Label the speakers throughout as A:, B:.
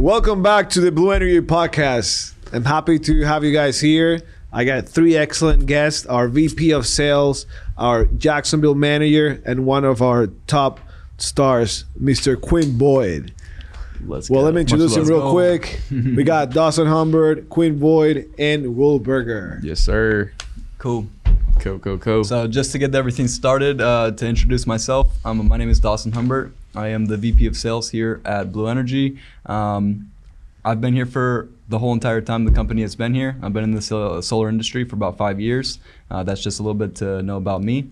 A: Welcome back to the Blue Energy Podcast. I'm happy to have you guys here. I got three excellent guests our VP of Sales, our Jacksonville manager, and one of our top stars, Mr. Quinn Boyd.
B: Let's
A: Well,
B: go.
A: let me introduce him real
B: go.
A: quick. we got Dawson Humbert, Quinn Boyd, and Will Berger.
B: Yes, sir.
C: Cool.
B: Cool, cool, cool.
C: So just to get everything started, uh, to introduce myself, um, my name is Dawson Humbert. I am the VP of Sales here at Blue Energy. Um, I've been here for the whole entire time the company has been here. I've been in the solar industry for about five years. Uh, that's just a little bit to know about me.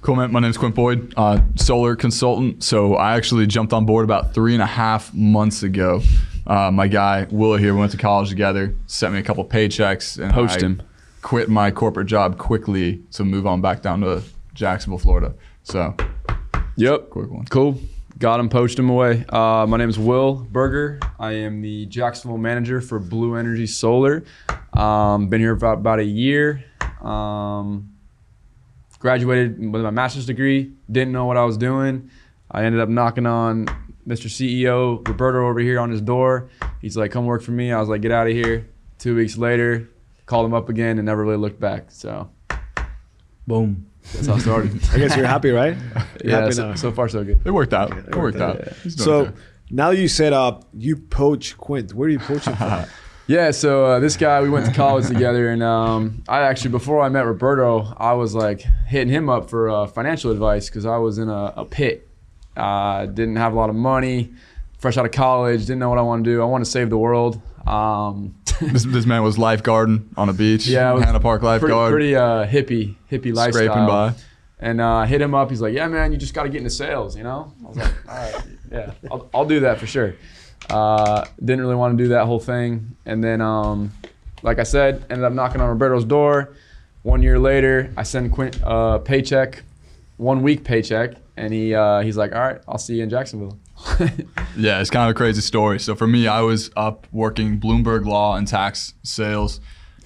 D: Cool, man. My name is Quinn Boyd, uh, solar consultant. So I actually jumped on board about three and a half months ago. Uh, my guy Will here, we went to college together, sent me a couple paychecks, and
B: Poached
D: I
B: him.
D: quit my corporate job quickly to move on back down to Jacksonville, Florida. So
B: Yep.
D: quick one.
B: Cool. Got him, poached him away. Uh, my name is Will Berger. I am the Jacksonville manager for Blue Energy Solar. Um, been here for about, a year. Um, graduated with my master's degree. Didn't know what I was doing. I ended up knocking on Mr. CEO Roberto over here on his door. He's like, "Come work for me." I was like, "Get out of here." Two weeks later, called him up again and never really looked back. So
C: Boom.
B: That's how it started.
A: I guess you're happy, right? You're
B: yeah,
A: happy
B: so,
A: now.
B: so far so good.
D: It worked out. It worked out.
B: Yeah.
A: So
D: okay.
A: now you set up, you poach Quint. Where do you poach him from?
B: Yeah, so uh, this guy, we went to college together, and um, I actually, before I met Roberto, I was like hitting him up for uh, financial advice because I was in a, a pit. Uh, didn't have a lot of money, fresh out of college, didn't know what I want to do. I want to save the world. Um,
D: this, this man was lifeguarding on a beach.
B: yeah,
D: Hanna Park
B: pretty,
D: lifeguard.
B: pretty uh, hippie, hippie lifestyle.
D: Scraping by.
B: And uh, I hit him up. He's like, "Yeah, man, you just got to get into sales." You know, I was like, "All right, yeah, I'll, I'll do that for sure." Uh, didn't really want to do that whole thing, and then, um, like I said, ended up knocking on Roberto's door. One year later, I send Quint a uh, paycheck, one week paycheck, and he uh, he's like, "All right, I'll see you in Jacksonville."
D: Yeah, it's kind of a crazy story. So for me, I was up working Bloomberg Law and tax sales,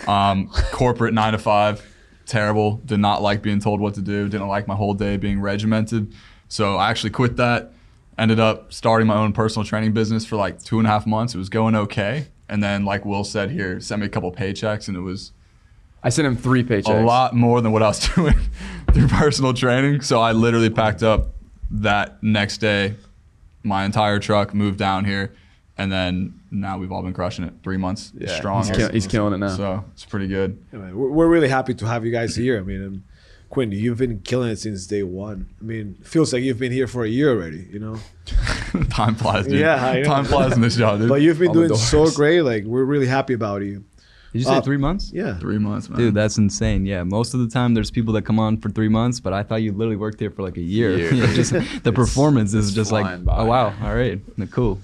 D: um, corporate nine to five, terrible. Did not like being told what to do. Didn't like my whole day being regimented. So I actually quit that. Ended up starting my own personal training business for like two and a half months. It was going okay, and then like Will said here, sent me a couple paychecks, and it was
B: I sent him three paychecks.
D: a lot more than what I was doing through personal training. So I literally packed up that next day, my entire truck, moved down here, and then now we've all been crushing it. Three months
B: Yeah,
D: strong.
B: he's kill- he's killing it now.
D: So it's pretty good.
A: Yeah, man, we're we're really happy to have you guys here. I mean, um, Quinn, you've been killing it since day one. I mean, it feels like you've been here for a year already. You know,
D: Time flies, dude.
A: Yeah, I know.
D: Time flies in this job, dude.
A: but you've been
B: All
A: doing so great. Like, we're really happy about you.
C: Did you say
A: Uh,
C: three months?
A: Yeah.
D: Three months, man.
C: Dude, that's insane. Yeah, most of the time there's people that come on for three months, but I thought you literally worked here for like a year.
D: Year.
C: Just the performance is just like,
B: by.
C: oh wow, all right, cool.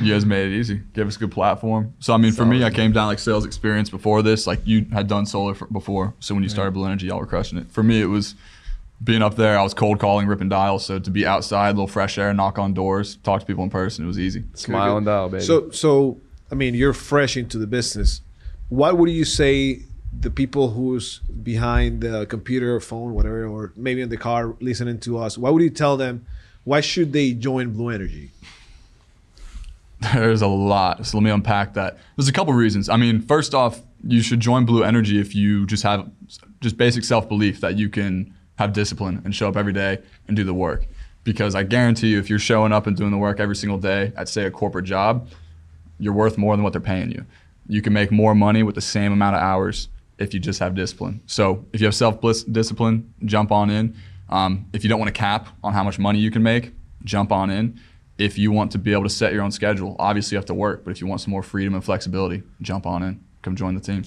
D: you guys made it easy. Gave us a good platform. So I mean, for me, I came down like sales experience before this. Like you had done solar for, before, so when you started Blue Energy, y'all were crushing it. For me, it was being up there. I was cold calling, ripping dials. So to be outside, a little fresh air, knock on doors, talk to people in person, it was easy.
B: Smile and dial, baby.
A: So, so I mean, you're fresh into the business. What would you say the people who's behind the computer phone, whatever, or maybe in the car listening to us? What would you tell them? Why should they join Blue Energy?
D: There's a lot. So let me unpack that. There's a couple reasons. I mean, first off, you should join Blue Energy if you just have just basic self belief that you can have discipline and show up every day and do the work. Because I guarantee you, if you're showing up and doing the work every single day at, say, a corporate job, you're worth more than what they're paying you. You can make more money with the same amount of hours if you just have discipline. So if you have self discipline, jump on in. Um, if you don't want to cap on how much money you can make, jump on in. If you want to be able to set your own schedule, obviously you have to work, but if you want some more freedom and flexibility, jump on in. Come join the team.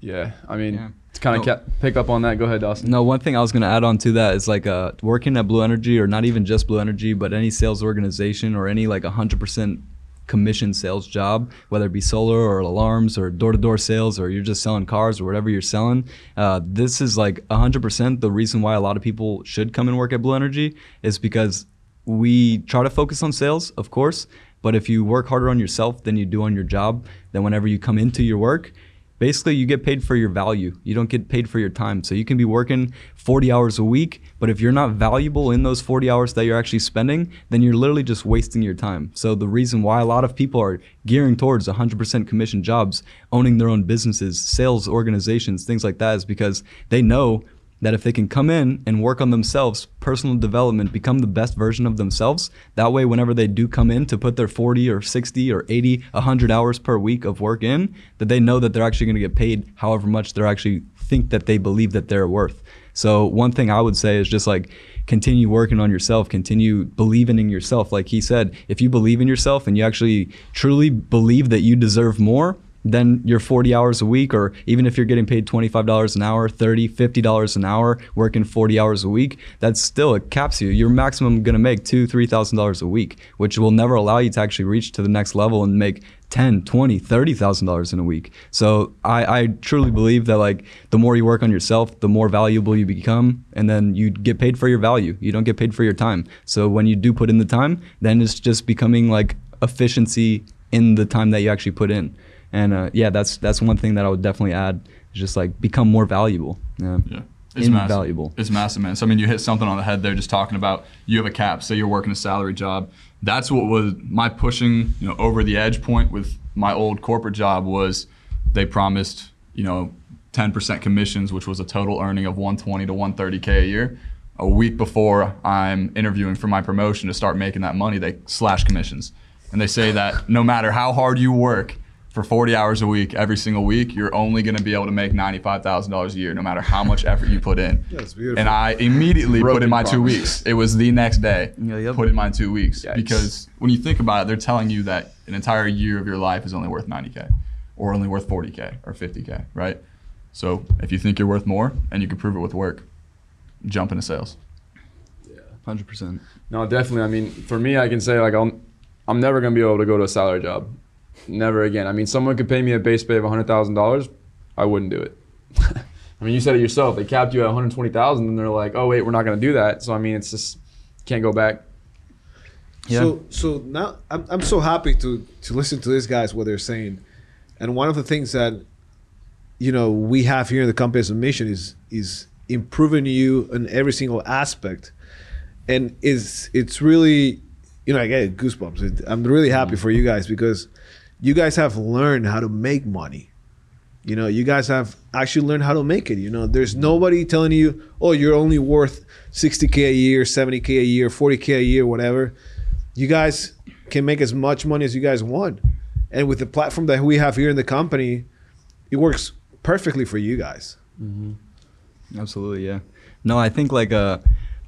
B: yeah, I mean,
C: Yeah.
B: to kind of
C: No.
B: ca- pick up on that. Go ahead, Dawson.
C: No, one thing I was going to add on to that is like uh, working at Blue Energy, or not even just Blue Energy, but any sales organization or any like 100% commission sales job, whether it be solar or alarms or door to door sales, or you're just selling cars or whatever you're selling. Uh, this is like 100% the reason why a lot of people should come and work at Blue Energy is because we try to focus on sales, of course. But if you work harder on yourself than you do on your job, then whenever you come into your work, basically you get paid for your value. You don't get paid for your time. So you can be working 40 hours a week, but if you're not valuable in those 40 hours that you're actually spending, then you're literally just wasting your time. So the reason why a lot of people are gearing towards 100% commission jobs, owning their own businesses, sales organizations, things like that is because they know that if they can come in and work on themselves, personal development, become the best version of themselves, that way, whenever they do come in to put their 40 or 60 or 80, 100 hours per week of work in, that they know that they're actually going to get paid however much they're actually think that they believe that they're worth. So, one thing I would say is just like continue working on yourself, continue believing in yourself. Like he said, if you believe in yourself and you actually truly believe that you deserve more, then your 40 hours a week or even if you're getting paid $25 an hour 30 $50 an hour working 40 hours a week that's still it caps you. You're maximum going to make two $3000 a week which will never allow you to actually reach to the next level and make 10 20 30000 dollars in a week. So I, I truly believe that like the more you work on yourself the more valuable you become and then you get paid for your value. You don't get paid for your time. So when you do put in the time then it's just becoming like efficiency in the time that you actually put in and uh, yeah, that's that's one thing that I would definitely add. Is just like become more valuable. Yeah.
D: yeah. It's
C: invaluable.
D: Massive. It's massive, man. So I mean, you hit something on the head there, just talking about you have a cap. Say you're working a salary job. That's what was my pushing, you know, over the edge point with my old corporate job was they promised, you know, 10% commissions, which was a total earning of 120 to 130k a year. A week before I'm interviewing for my promotion to start making that money, they slash commissions, and they say that no matter how hard you work for 40 hours a week every single week, you're only going to be able to make $95,000 a year, no matter how much effort you put in.
A: That's beautiful.
D: And I immediately put in my two weeks. It was the next day.
C: Yeah, yep.
D: Put in my two weeks
B: Yikes.
D: because when you think about it, they're telling you that an entire year of your life is only worth 90k, or only worth 40k or 50k, right? So if you think you're worth more and you can prove it with work, jump into sales.
C: Yeah, 100%.
B: No, definitely. I mean, for me, I can say like I'm, I'm never gonna be able to go to a salary job, never again. I mean, someone could pay me a base pay of hundred thousand dollars, I wouldn't do it. I mean, you said it yourself. They capped you at one hundred twenty thousand, and they're like, "Oh wait, we're not gonna do that." So I mean, it's just can't go back.
C: Yeah.
A: So so now I'm I'm so happy to to listen to these guys what they're saying, and one of the things that you know we have here in the company as a mission is is improving you in every single aspect, and is it's really you know I get goosebumps. I'm really happy mm. for you guys because you guys have learned how to make money. You know, you guys have actually learned how to make it. You know, there's nobody telling you, oh, you're only worth 60K a year, 70K a year, 40K a year, whatever. You guys can make as much money as you guys want. And with the platform that we have here in the company, it works perfectly for you guys.
C: Absolutely, yeah. No, I think like uh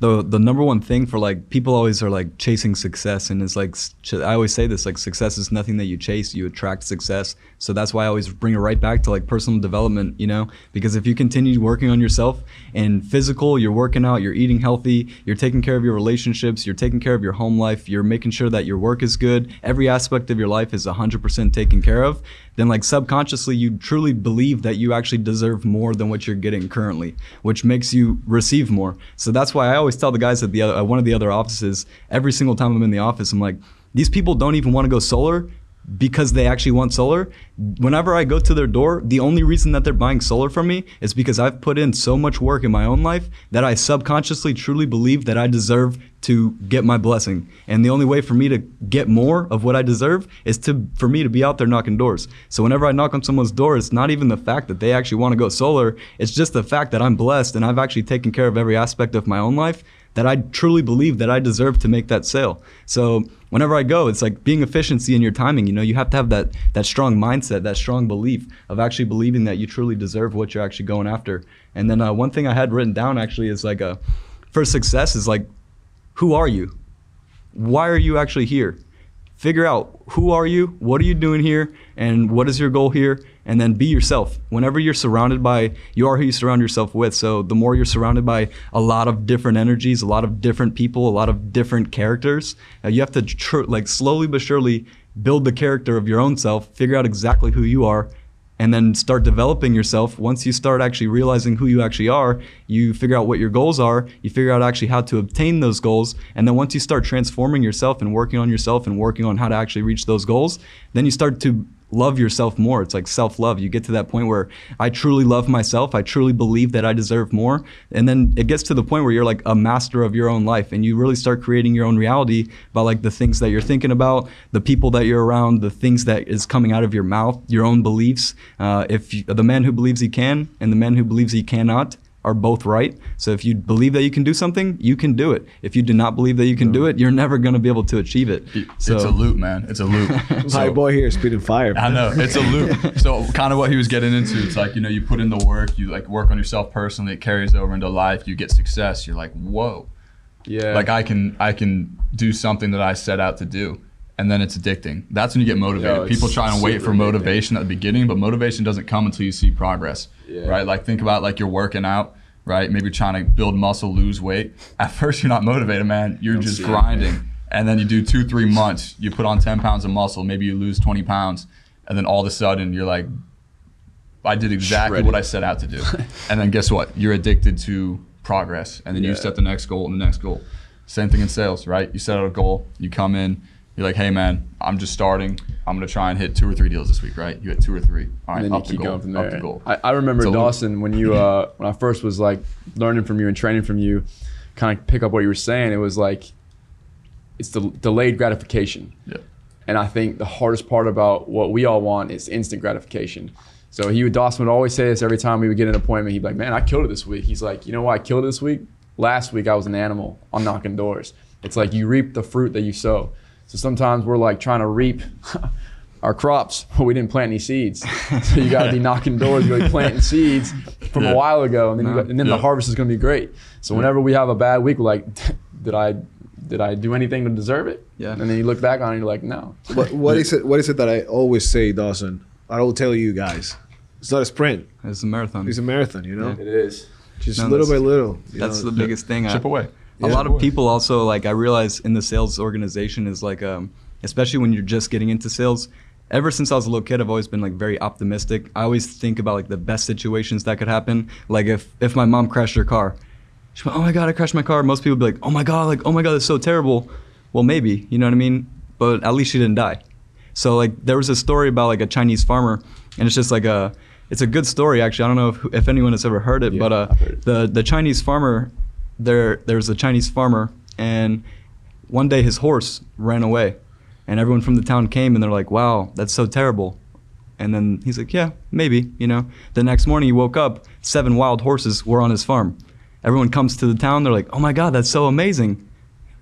C: the the number one thing for like people always are like chasing success and it's like I always say this like success is nothing that you chase, you attract success. So that's why I always bring it right back to like personal development, you know? Because if you continue working on yourself and physical, you're working out, you're eating healthy, you're taking care of your relationships, you're taking care of your home life, you're making sure that your work is good, every aspect of your life is 100% taken care of, then like subconsciously you truly believe that you actually deserve more than what you're getting currently, which makes you receive more. So that's why I always tell the guys at the other, at one of the other offices every single time I'm in the office, I'm like, these people don't even want to go solar because they actually want solar. Whenever I go to their door, the only reason that they're buying solar from me is because I've put in so much work in my own life that I subconsciously truly believe that I deserve to get my blessing. And the only way for me to get more of what I deserve is to for me to be out there knocking doors. So whenever I knock on someone's door, it's not even the fact that they actually want to go solar, it's just the fact that I'm blessed and I've actually taken care of every aspect of my own life that I truly believe that I deserve to make that sale. So whenever I go, it's like being efficiency in your timing. You know, you have to have that that strong mindset, that strong belief of actually believing that you truly deserve what you're actually going after. And then uh, one thing I had written down actually is like a for success is like, who are you? Why are you actually here? Figure out who are you, what are you doing here, and what is your goal here, and then be yourself. Whenever you're surrounded by, you are who you surround yourself with. So the more you're surrounded by a lot of different energies, a lot of different people, a lot of different characters, uh, you have to tr- like slowly but surely build the character of your own self, figure out exactly who you are, and then start developing yourself. Once you start actually realizing who you actually are, you figure out what your goals are, you figure out actually how to obtain those goals, and then once you start transforming yourself and working on yourself and working on how to actually reach those goals, then you start to love yourself more. It's like self love. You get to that point where I truly love myself. I truly believe that I deserve more. And then it gets to the point where you're like a master of your own life and you really start creating your own reality by like the things that you're thinking about, the people that you're around, the things that is coming out of your mouth, your own beliefs. Uh, if you, the man who believes he can and the man who believes he cannot, are both right. So if you believe that you can do something, you can do it. If you do not believe that you can do it, you're never going to be able to achieve it. So
D: it's a loop, man. It's a loop.
A: My
D: So-
A: boy here is spitting fire.
D: I know it's a loop. so kind of what he was getting into, it's like you know you put in the work, you like work on yourself personally, it carries over into life. You get success. You're like, whoa,
B: Yeah.
D: like I can I can do something that I set out to do, and then it's addicting. That's when you get motivated.
B: Yo,
D: People try and wait for
B: addicting.
D: motivation at the beginning, but motivation doesn't come until you see progress.
B: Yeah.
D: Right? Like think about like you're working out. Right? Maybe you're trying to build muscle, lose weight. At first, you're not motivated, man. You're just
B: see it,
D: grinding. And then you do two, three months, you put on 10 pounds of muscle, maybe you lose 20 pounds, and then all of a sudden you're like, I did exactly
B: Shredded.
D: what I set out to do. and then guess what? You're addicted to progress. And then you set the next goal and the next goal. Same thing in sales, right? You set out a goal, you come in, you're like, hey man, I'm just starting. I'm gonna try and hit two or three deals this week, right? You hit two or three. All right,
B: and then
D: up
B: you
D: the
B: keep
D: goal,
B: going from
D: up the goal.
B: I, I remember. Dawson when you uh, when I first was like learning from you and training from you, kind of pick up what you were saying. It was like it's the delayed gratification.
D: Yeah.
B: And I think the hardest part about what we all want is instant gratification. So he would Dawson would always say this every time we would get an appointment. He'd be like, "Man, I killed it this week." He's like, "You know why I killed it this week? Last week I was an animal. I'm knocking doors." It's like you reap the fruit that you sow. So sometimes we're like trying to reap our crops, but we didn't plant any seeds. So you got to be knocking doors, you got to be planting seeds from
D: Yeah.
B: a while ago, and then you got, and then
D: Yeah.
B: the harvest is going to be great. So whenever we have a bad week, we're like, "Did I?" Did I do anything to deserve it?
C: Yeah.
B: And then you look back on it and you're like, no.
A: What, what is it? What is it that I always say, Dawson? I will tell you guys. It's not a sprint.
C: it's a marathon.
A: It's a marathon. You know,
B: It is.
A: just
C: No,
A: little by little.
C: That's
A: know.
C: the biggest thing. I-
D: Chip away.
C: a lot of people also like I realize in the sales organization is like um, especially when you're just getting into sales. Ever since I was a little kid, I've always been like very optimistic. I always think about like the best situations that could happen. Like if if my mom crashed her car, she's like, "Oh my god, I crashed my car." Most people would be like, "Oh my god, like oh my god, that's so terrible." Well, maybe you know what I mean, but at least she didn't die. So like there was a story about like a Chinese farmer, and it's just like a it's a good story actually. I don't know if, if anyone has ever heard it,
B: Yeah,
C: but uh,
B: heard it.
C: the the Chinese farmer, there there's a Chinese farmer, and one day his horse ran away, and everyone from the town came and they're like, "Wow, that's so terrible." And then he's like, "Yeah, maybe." You know. The next morning he woke up, seven wild horses were on his farm. Everyone comes to the town. They're like, "Oh my God, that's so amazing."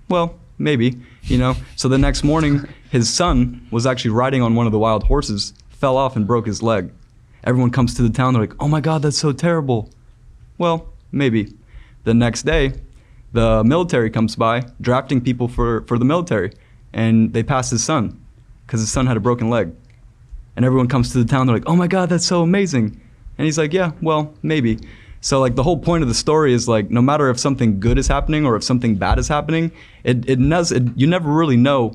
C: Well, maybe, you know. So the next morning, his son was actually riding on one of the wild horses, fell off and broke his leg. Everyone comes to the town. They're like, "Oh my God, that's so terrible." Well, maybe. The next day, the military comes by, drafting people for, for the military, and they pass his son because his son had a broken leg. And everyone comes to the town, they're like, oh my God, that's so amazing. And he's like, yeah, well, maybe. So, like, the whole point of the story is like, no matter if something good is happening or if something bad is happening, it, it, does, it you never really know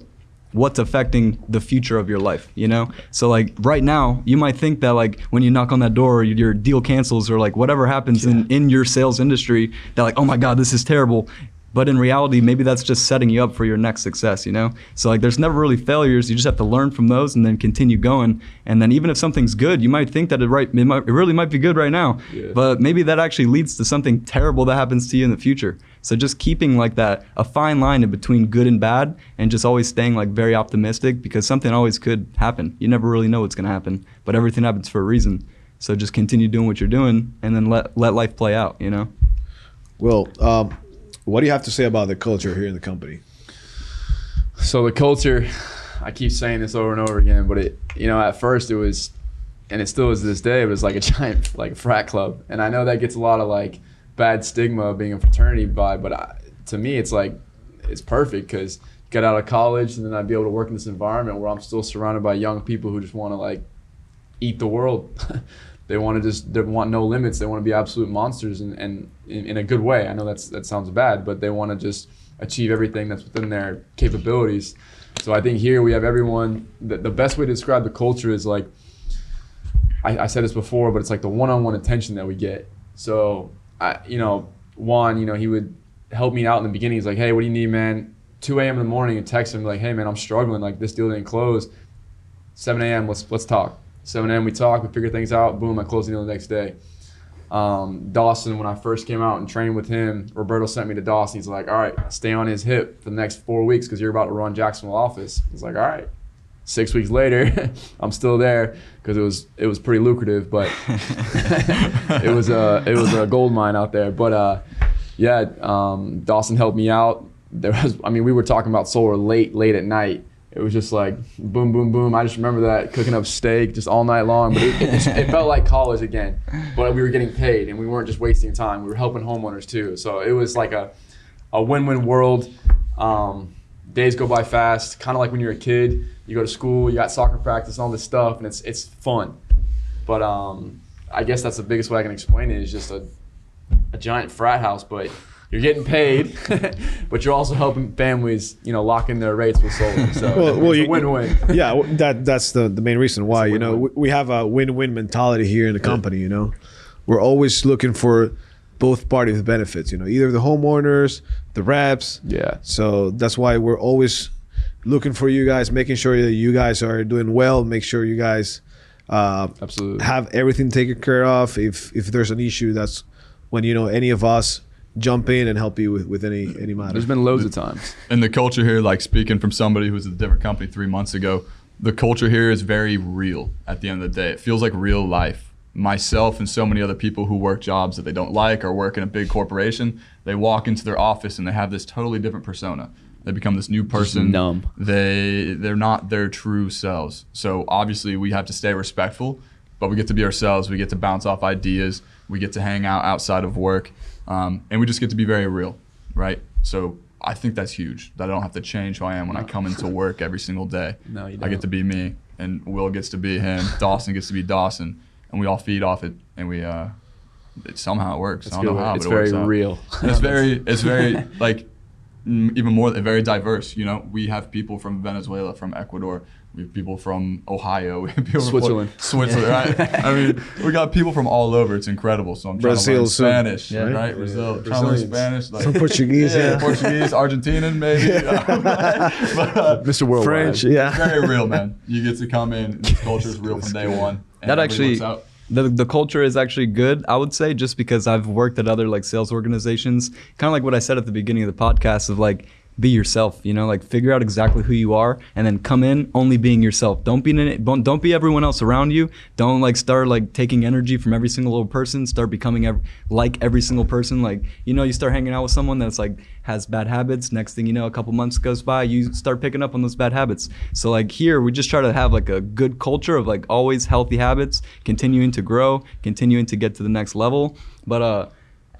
C: what's affecting the future of your life, you know? So like right now, you might think that like when you knock on that door your deal cancels or like whatever happens in, in your sales industry, that like, oh my God, this is terrible. But in reality, maybe that's just setting you up for your next success, you know? So like there's never really failures. You just have to learn from those and then continue going. And then even if something's good, you might think that it right it, might, it really might be good right now.
B: Yeah.
C: But maybe that actually leads to something terrible that happens to you in the future. So just keeping like that a fine line in between good and bad and just always staying like very optimistic because something always could happen. You never really know what's going to happen, but everything happens for a reason. So just continue doing what you're doing and then let let life play out, you know?
A: Well, um, what do you have to say about the culture here in the company?
B: So the culture, I keep saying this over and over again, but it, you know, at first it was, and it still is to this day, it was like a giant like frat club, and I know that gets a lot of like bad stigma of being a fraternity vibe, but I, to me it's like it's perfect because get out of college and then I'd be able to work in this environment where I'm still surrounded by young people who just want to like eat the world. they want to just they want no limits. They want to be absolute monsters and, and in, in a good way. I know that's that sounds bad, but they want to just achieve everything that's within their capabilities. So I think here we have everyone. The, the best way to describe the culture is like I, I said this before, but it's like the one-on-one attention that we get. So I, you know, Juan, you know, he would help me out in the beginning. He's like, "Hey, what do you need, man?" 2 a.m. in the morning, and text him like, "Hey, man, I'm struggling. Like this deal didn't close." 7 a.m. Let's let's talk. 7 a.m. We talk. We figure things out. Boom. I close the deal the next day. Um, Dawson, when I first came out and trained with him, Roberto sent me to Dawson. He's like, "All right, stay on his hip for the next four weeks because you're about to run Jacksonville office." He's like, "All right." Six weeks later, I'm still there because it was it was pretty lucrative, but it was a it was a gold mine out there. But uh, yeah, um, Dawson helped me out. There was, I mean, we were talking about solar late, late at night. It was just like boom, boom, boom. I just remember that cooking up steak just all night long. But it, it, it felt like college again. But we were getting paid, and we weren't just wasting time. We were helping homeowners too. So it was like a a win-win world. Um, days go by fast, kind of like when you're a kid. You go to school, you got soccer practice, all this stuff, and it's it's fun. But um, I guess that's the biggest way I can explain it is just a a giant frat house, but you're getting paid, but you're also helping families, you know, lock in their rates with solar. So
A: Well- well, you-
B: win-win.
A: yeah, that that's the the main reason why. You know, we, we have a win-win mentality here in the company. You know, we're always looking for both parties benefits. You know, either the homeowners, the reps.
B: Yeah.
A: So that's why we're always looking for you guys, making sure that you guys are doing well. Make sure you guys uh,
B: Absolutely.
A: have everything taken care of. If if there's an issue, that's when you know any of us jump in and help you with, with any any matter.
B: There's been loads of times.
D: and the culture here, like speaking from somebody who was at a different company three months ago, the culture here is very real at the end of the day. It feels like real life. Myself and so many other people who work jobs that they don't like or work in a big corporation, they walk into their office and they have this totally different persona. They become this new person.
B: numb.
D: They they're not their true selves. So obviously we have to stay respectful, but we get to be ourselves. We get to bounce off ideas. We get to hang out outside of work, um, and we just get to be very real, right? So I think that's huge. That I don't have to change who I am when I come into work every single day.
B: No, you don't.
D: I get to be me, and Will gets to be him. Dawson gets to be Dawson, and we all feed off it, and we uh, it, somehow it works. I don't know how,
B: it's
D: but it
B: very
D: works out.
B: real.
D: It's very it's very like even more very diverse you know we have people from venezuela from ecuador we have people from ohio we have people
B: Switzerland.
D: from switzerland right i mean we got people from all over it's incredible. so i'm trying
A: Brazil,
D: to learn
A: so-
D: spanish
C: Yeah.
D: right brazil trying to learn spanish like
A: Some Portuguese, yeah.
D: portuguese argentinian maybe but, uh,
B: Mr. Worldwide.
A: French, yeah.
D: very real man you get to come in this culture is real from day one and
C: that actually
D: works out.
C: the, the culture is actually good i would say just because i've worked at other like sales organizations kind of like what i said at the beginning of the podcast of like be yourself you know like figure out exactly who you are and then come in only being yourself. Don't be don't, don't be everyone else around you. Don't like start like taking energy from every single little person. Start becoming like every single person. Like you know you start hanging out with someone that's like has bad habits. Next thing you know a couple months goes by you start picking up on those bad habits. So like here we just try to have like a good culture of like always healthy habits continuing to grow continuing to get to the next level. But uh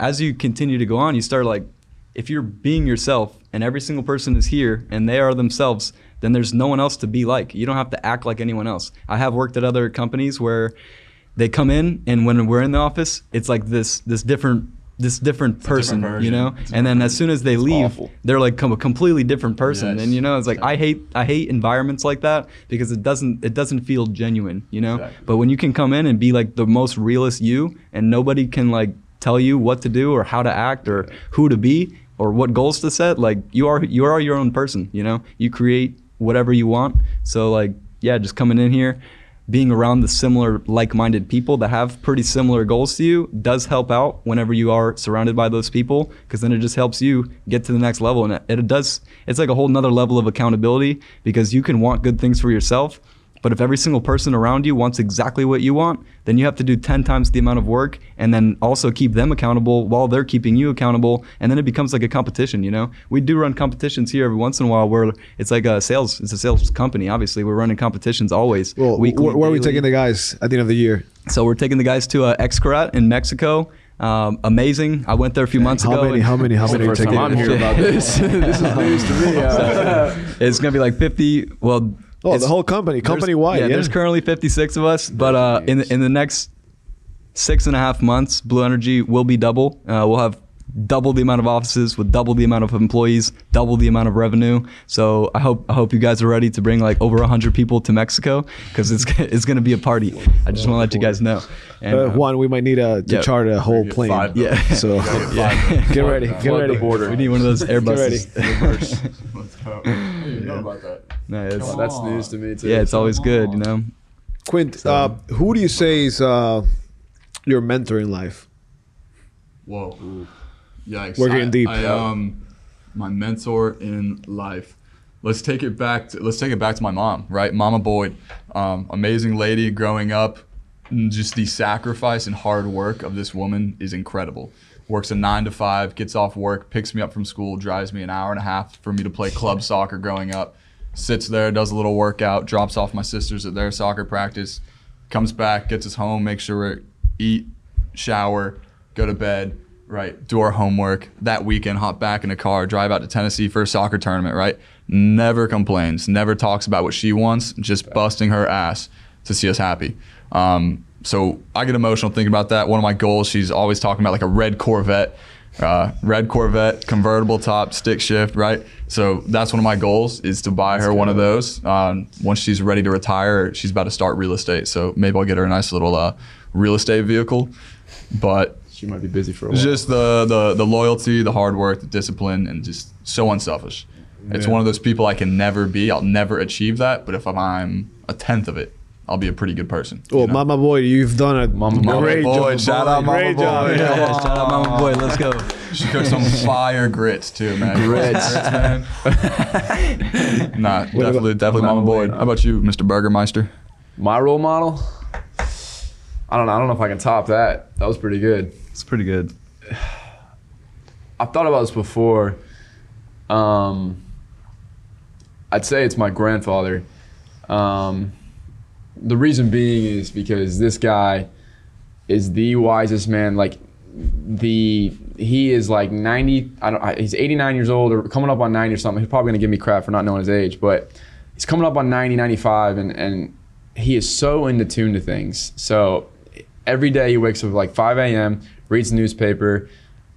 C: as you continue to go on you start like if you're being yourself and every single person is here and they are themselves then there's no one else to be like you don't have to act like anyone else i have worked at other companies where they come in and when we're in the office it's like this this different this different person
D: different
C: you know.
D: It's
C: and then as soon as they leave
B: awful.
C: they're like come a completely different person
D: Yes.
C: and you know it's like i hate i hate environments like that because it doesn't it doesn't feel genuine you know
D: Exactly.
C: but when you can come in and be like the most realist you and nobody can like tell you what to do or how to act or who to be or what goals to set like you are you are your own person you know? You create whatever you want. So like yeah just coming in here being around the similar like-minded people that have pretty similar goals to you does help out whenever you are surrounded by those people because then it just helps you get to the next level. And it, it does it's like a whole nother level of accountability because you can want good things for yourself but if every single person around you wants exactly what you want, then you have to do 10 times the amount of work and then also keep them accountable while they're keeping you accountable. And then it becomes like a competition, you know? We do run competitions here every once in a while where it's like a sales, it's a sales company, obviously. We're running competitions always.
A: Well,
C: weekly,
A: where, where are we taking the guys at the end of the year?
C: So we're taking the guys to uh, Xcaret in Mexico. Um, amazing. I went there a few months ago.
A: How
C: ago.
A: many? How many? How
B: It's the
A: many are
B: first
A: taking?
B: I'm hearing about this. this is news to me. Uh,
C: it's gonna be like 50. Well,
A: Oh, the whole company, company wide.
C: Yeah,
A: Yeah,
C: there's currently 56 of us, but uh, in the, in the next six and a half months, Blue Energy will be double. Uh, we'll have double the amount of offices with double the amount of employees, double the amount of revenue. So I hope I hope you guys are ready to bring like over 100 people to Mexico because it's it's gonna be a party. I just want to let you guys know. And,
A: uh,
C: uh,
A: Juan, we might need a, to
C: yeah.
A: chart a whole plane.
D: five
C: Yeah.
A: So
C: Yeah.
A: get ready. Get
B: Flood the
A: ready.
B: border.
C: we need one of those
A: ready.
C: Airbuses.
D: Let's go. I about that.
C: No, it's,
B: that's news to me too.
C: yeah, it's always good, you know.
A: Quint, uh, who do you say is uh, your mentor in life?
D: Whoa. Yikes.
A: We're getting
D: I-
A: deep.
D: I, um, my mentor in life. Let's take it back. To, let's take it back to my mom, right? Mama Boyd, um, amazing lady growing up. Just the sacrifice and hard work of this woman is incredible. Works a nine to five, gets off work, picks me up from school, drives me an hour and a half for me to play club soccer growing up. Sits there, does a little workout, drops off my sisters at their soccer practice, comes back, gets us home, makes sure we eat, shower, go to bed, right? Do our homework. That weekend, hop back in a car, drive out to Tennessee for a soccer tournament, right? Never complains, never talks about what she wants, just busting her ass to see us happy. Um, so I get emotional thinking about that. One of my goals, she's always talking about like a red Corvette, uh, red Corvette, convertible top, stick shift, right? So that's one of my goals is to buy her one of those. Um, once she's ready to retire, she's about to start real estate. So maybe I'll get her a nice little uh, real estate vehicle. But
B: She might be busy for a while.
D: just the, the the loyalty, the hard work, the discipline, and just so unselfish. It's one of those people I can never be. I'll never achieve that. But if I'm a tenth of it, I'll be a pretty good person. you know?
A: Mama Boyd, you've done a
B: Mama
A: great
D: Boy,
A: job.
D: shout out Mama
A: great
D: Boy.
A: job.
D: Yeah.
A: Yeah.
C: Yeah, shout out Mama Boyd, let's go.
D: She cooks some fire grits too, man.
B: Grits.
D: man. nah,
A: What
D: definitely,
A: about-
D: definitely Mama Boyd. How about you, Mr. Burgermeister?
B: My role model. I don't know. I don't know if I can top that. That was pretty good.
C: It's pretty good.
B: I've thought about this before. Um, I'd say it's my grandfather. Um, the reason being is because this guy is the wisest man. Like the he is like 90. I don't. He's 89 years old or coming up on 90 or something. He's probably gonna give me crap for not knowing his age, but he's coming up on 90, 95, and and he is so into tune to things. So every day he wakes up at like 5 a.m., reads the newspaper,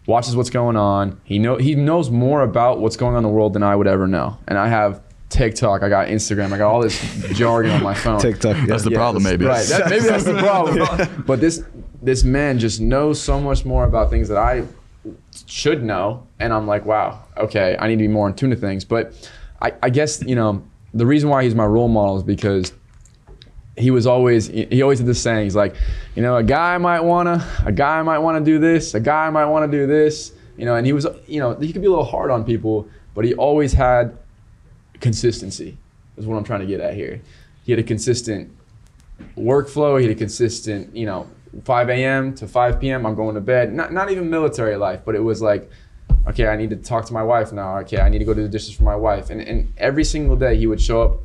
B: watches what's going on. He know he knows more about what's going on in the world than I would ever know. And I have TikTok, I got Instagram, I got all this jargon on my phone.
A: TikTok. Yeah.
D: That's the problem, maybe.
B: Right. That, maybe that's the problem. but this this man just knows so much more about things that I should know, and I'm like, wow, okay, I need to be more in tune to things. But I, I guess you know the reason why he's my role model is because he was always he always did this saying he's like you know a guy might wanna a guy might wanna do this a guy might wanna do this you know and he was you know he could be a little hard on people but he always had consistency is what i'm trying to get at here. He had a consistent workflow he had a consistent you know 5 a.m to 5 p.m i'm going to bed. Not, not even military life but it was like okay i need to talk to my wife now. Okay i need to go do the dishes for my wife. And, and every single day he would show up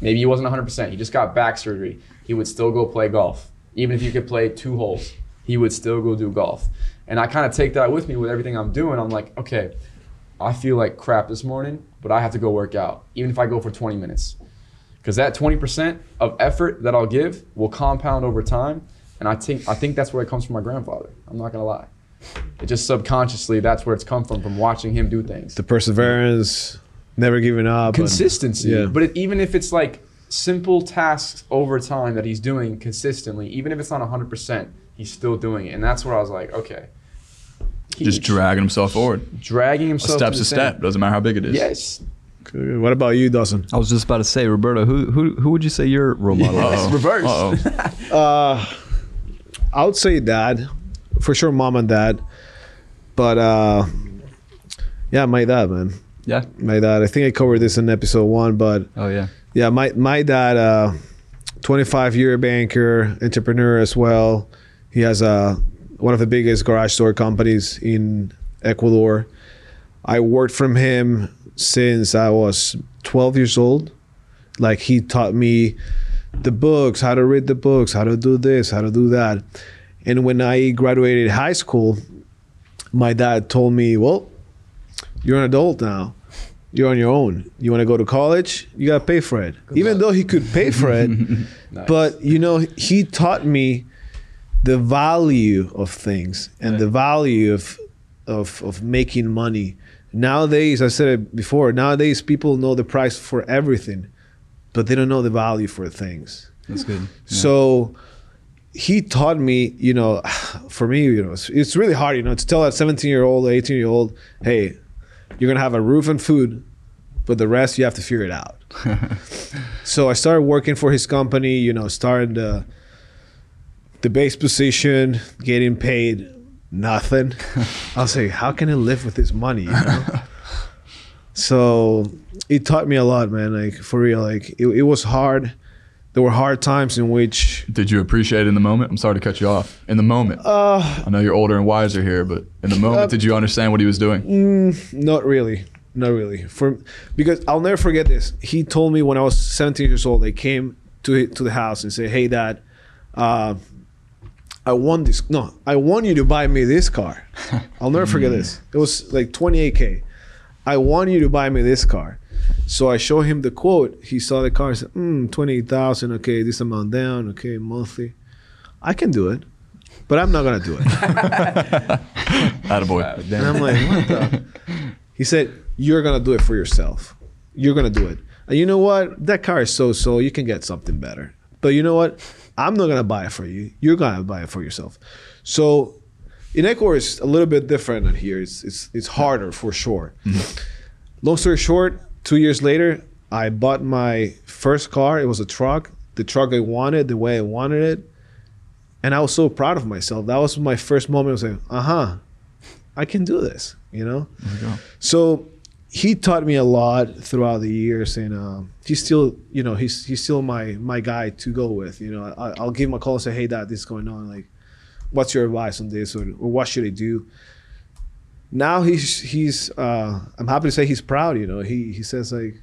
B: Maybe he wasn't 100%. He just got back surgery. He would still go play golf. Even if you could play two holes, he would still go do golf. And I kind of take that with me with everything I'm doing. I'm like, okay, I feel like crap this morning, but I have to go work out, even if I go for 20 minutes. Because that 20% of effort that I'll give will compound over time. And I think, I think that's where it comes from my grandfather. I'm not going to lie. It just subconsciously, that's where it's come from, from watching him do things
A: The perseverance, never giving up. and-
B: consistency.
A: yeah.
B: But it, even if it's like simple tasks over time that he's doing consistently, even if it's not 100%, he's still doing it. And that's where I was like, okay. He-
D: Just dragging himself forward.
B: dragging
D: A
B: himself
D: step's
B: to
D: a step.
B: same-
D: Doesn't matter how big it is.
B: Yes.
A: Good. What about you, Dawson?
C: I was just about to say, Roberto, who who who would you say your role model is?
D: Uh-oh.
B: Reverse.
D: Uh-oh.
A: Uh, I would say dad, for sure, mom and dad. But uh, yeah, my dad, man,
C: Yeah.
A: my dad. I think I covered this in episode one, but
C: Oh yeah.
A: yeah, my my dad, uh, 25 year banker, entrepreneur as well. He has uh, one of the biggest garage door companies in Ecuador. I worked from him since I was 12 years old. Like he taught me the books, how to read the books, how to do this, how to do that. And when I graduated high school, my dad told me, "Well, you're an adult now. You're on your own. You want to go to college? You got to pay for it." Even though he could pay for it,
B: Nice.
A: but you know, he taught me the value of things and the value of of of making money. Nowadays, I said it before. Nowadays, people know the price for everything, but they don't know the value for things.
C: That's good.
A: So he taught me, you know, for me, you know, it's, it's really hard, you know, to tell a 17 year old, 18 year old, hey, you're gonna have a roof and food but the rest you have to figure it out. so I started working for his company. You know, started the the base position, getting paid nothing. I was like, how can I live with this money? You know? so it taught me a lot, man. Like for real, like it, it was hard. There were hard times in which
D: Did you appreciate it in the moment? I'm sorry to cut you off. In the moment,
A: uh
D: I know you're older and wiser here, but in the moment,
A: Uh,
D: did you understand what he was doing?
A: Not really. Not really. For because I'll never forget this. He told me when I was 17 years old. They came to to the house and said, "Hey, Dad, uh, I want this. No, I want you to buy me this car." I'll never forget this. It was like 28k. I want you to buy me this car. So I show him the quote. He saw the car. Said, mm, "28,000. Okay, this amount down. Okay, monthly. I can do it, but I'm not gonna do it."
D: Attaboy.
A: And I'm like, what the? He said, you're going to do it for yourself. You're going to do it. And you know what? That car is so so. You can get something better. But you know what? I'm not going to buy it for you. You're going to buy it for yourself. So in Ecuador, it's a little bit different than here. It's, it's, it's harder for sure. Long story short, two years later, I bought my first car. It was a truck, the truck I wanted, the way I wanted it. And I was so proud of myself. That was my first moment of saying, uh huh, I can do this, you know? So he taught me a lot throughout the years, and um, he's still, you know, he's he's still my my guy to go with. You know, I, I'll give him a call and say, "Hey, Dad, this is going on. Like, what's your advice on this, or, or what should I do?" Now he's he's. Uh, I'm happy to say he's proud. You know, he he says like,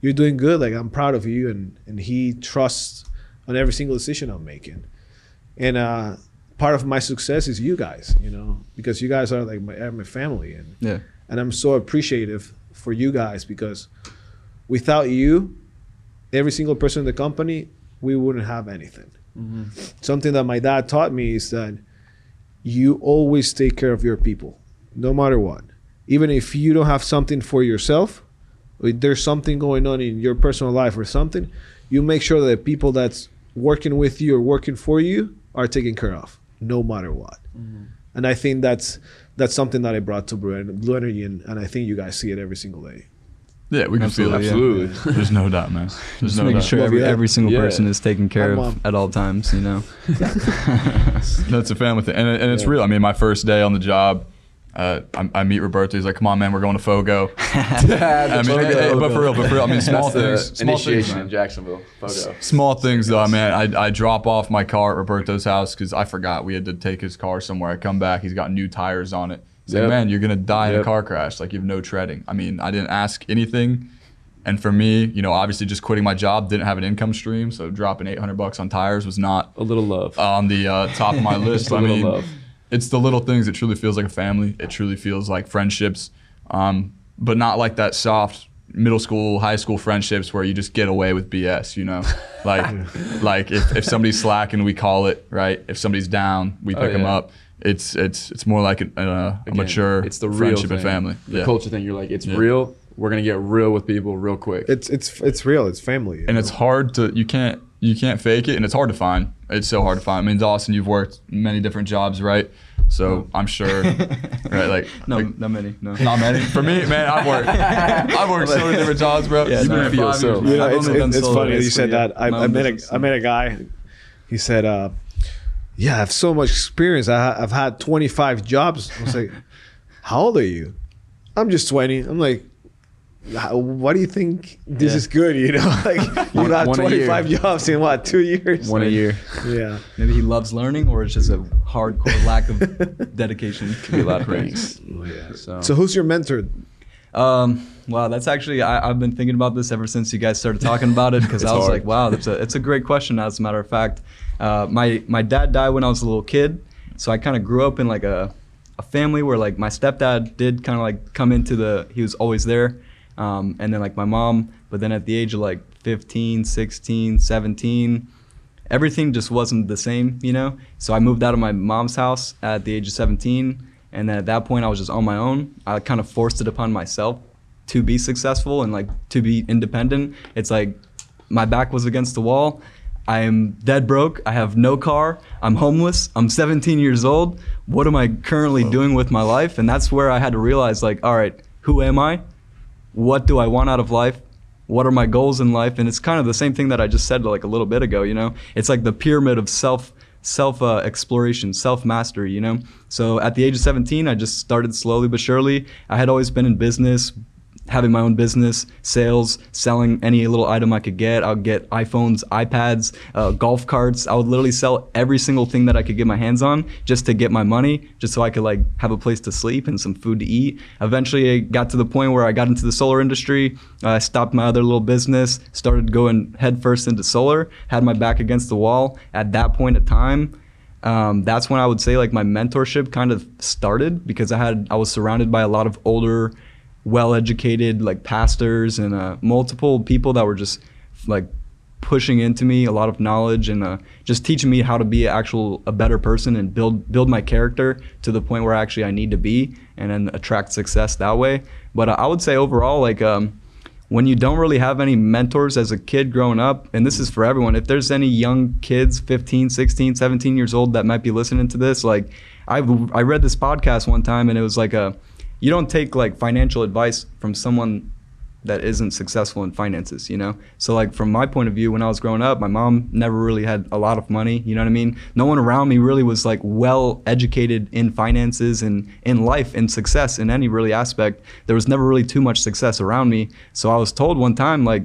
A: "You're doing good. Like, I'm proud of you," and and he trusts on every single decision I'm making, and uh, part of my success is you guys. You know, because you guys are like my, are my family, and
C: Yeah.
A: and I'm so appreciative for you guys because without you, every single person in the company, we wouldn't have anything. Something that my dad taught me is that you always take care of your people, no matter what. Even if you don't have something for yourself, or there's something going on in your personal life or something, you make sure that the people that's working with you or working for you are taken care of, no matter what. Mm-hmm. And I think that's that's something that I brought to Blue, Blue Energy, and, and I think you guys see it every single day.
D: Yeah, we can feel it.
C: Absolutely, yeah.
D: There's no doubt, man. There's
C: Just
D: no
C: making
D: doubt.
C: sure every, every single
B: Yeah.
C: person is taken care of at all times, you know?
D: That's a family thing, and, it- and it's
A: Yeah.
D: real. I mean, my first day on the job, uh, I, I meet Roberto. He's like, "Come on, man, we're going to Fogo." I mean,
B: Fogo.
D: hey, but for real, but for real, I mean, small things, small things,
B: initiation
D: man.
B: in Jacksonville. Photo.
D: Small things though, man. I, I drop off my car at Roberto's house because I forgot we had to take his car somewhere. I come back, he's got new tires on it. He's like, man, you're gonna die in a car crash. Like you have no treading. I mean, I didn't ask anything. And for me, you know, obviously just quitting my job, didn't have an income stream, so dropping 800 bucks on tires was not
B: A little love.
D: on the uh, top of my list. I mean,
B: love.
D: It's the little things. It truly feels like a family. It truly feels like friendships, um, but not like that soft middle school, high school friendships where you just get away with BS. You know, like like if, if somebody's slacking, we call it right. If somebody's down, we
B: Oh,
D: pick them up. It's it's it's more like a, a, a mature
B: it's the real
D: friendship
B: thing.
D: and family.
B: The
D: yeah.
B: culture thing. You're like, it's
D: Yeah.
B: real. We're gonna get real with people real quick.
A: It's it's it's real. It's family.
D: and
A: know?
D: it's hard to you can't you can't fake it and it's hard to find it's so hard to find i mean dawson you've worked many different jobs right so i'm sure right like
C: No,
D: like,
C: not many, no.
D: not many for me man i've worked i've worked so many different jobs bro
C: Yeah,
D: You've
C: no,
D: been
C: I
D: at
B: feel so.
A: you know, it's, it's, it's funny that you said that. I, I met a I met a guy. He said, uh, "Yeah, I have so much experience. I, i've had 25 jobs." I was like, "How old are you?" I'm just 20. I'm like, "How- "What do you think this
B: Yeah.
A: is good?" You know, like you
B: One-
A: got
B: one a year.
A: 25 jobs in what two years?
B: One a year.
A: Yeah.
C: Maybe he loves learning or it's just a hardcore lack of dedication.
B: Could be a lot of things.
A: Oh, yeah.
B: So,
A: So who's your mentor?
C: Um, wow, that's actually I, I've been thinking about this ever since you guys started talking about it because I was
B: hard.
C: like, wow, that's a it's a great question. As a matter of fact, uh, my my dad died when I was a little kid, so I kind of grew up in like a a family where like my stepdad did kind of like come into the he was always there, um, and then like my mom, but then at the age of like 15, 16, 17. Everything just wasn't the same, you know. So I moved out of my mom's house at the age of 17, and then at that point I was just on my own. I kind of forced it upon myself to be successful and like to be independent. It's like my back was against the wall. I am dead broke. I have no car. I'm homeless. I'm 17 years old. What am I currently doing with my life? And that's where I had to realize like, all right, who am I? What do I want out of life? What are my goals in life? And it's kind of the same thing that I just said like a little bit ago. You know, it's like the pyramid of self self uh, exploration, self mastery, you know? So at the age of 17, I just started slowly but surely. I had always been in business, having my own business, sales, selling any little item I could get. I would get iPhones, iPads, uh, golf carts. I would literally sell every single thing that I could get my hands on just to get my money, just so I could like have a place to sleep and some food to eat. Eventually, I got to the point where I got into the solar industry. I stopped my other little business, started going headfirst into solar, had my back against the wall. At that point of time, um, that's when I would say like my mentorship kind of started because I had I was surrounded by a lot of older well-educated like pastors and uh, multiple people that were just like pushing into me a lot of knowledge and uh, just teaching me how to be actual a better person and build build my character to the point where actually I need to be and then attract success that way. But uh, I would say overall like um, when you don't really have any mentors as a kid growing up and this is for everyone if there's any young kids 15 16 17 years old that might be listening to this like I I read this podcast one time and it was like a you don't take like financial advice from someone that isn't successful in finances, you know? So like from my point of view when I was growing up, my mom never really had a lot of money, you know what I mean? No one around me really was like well educated in finances and in life and success in any really aspect. There was never really too much success around me. So I was told one time like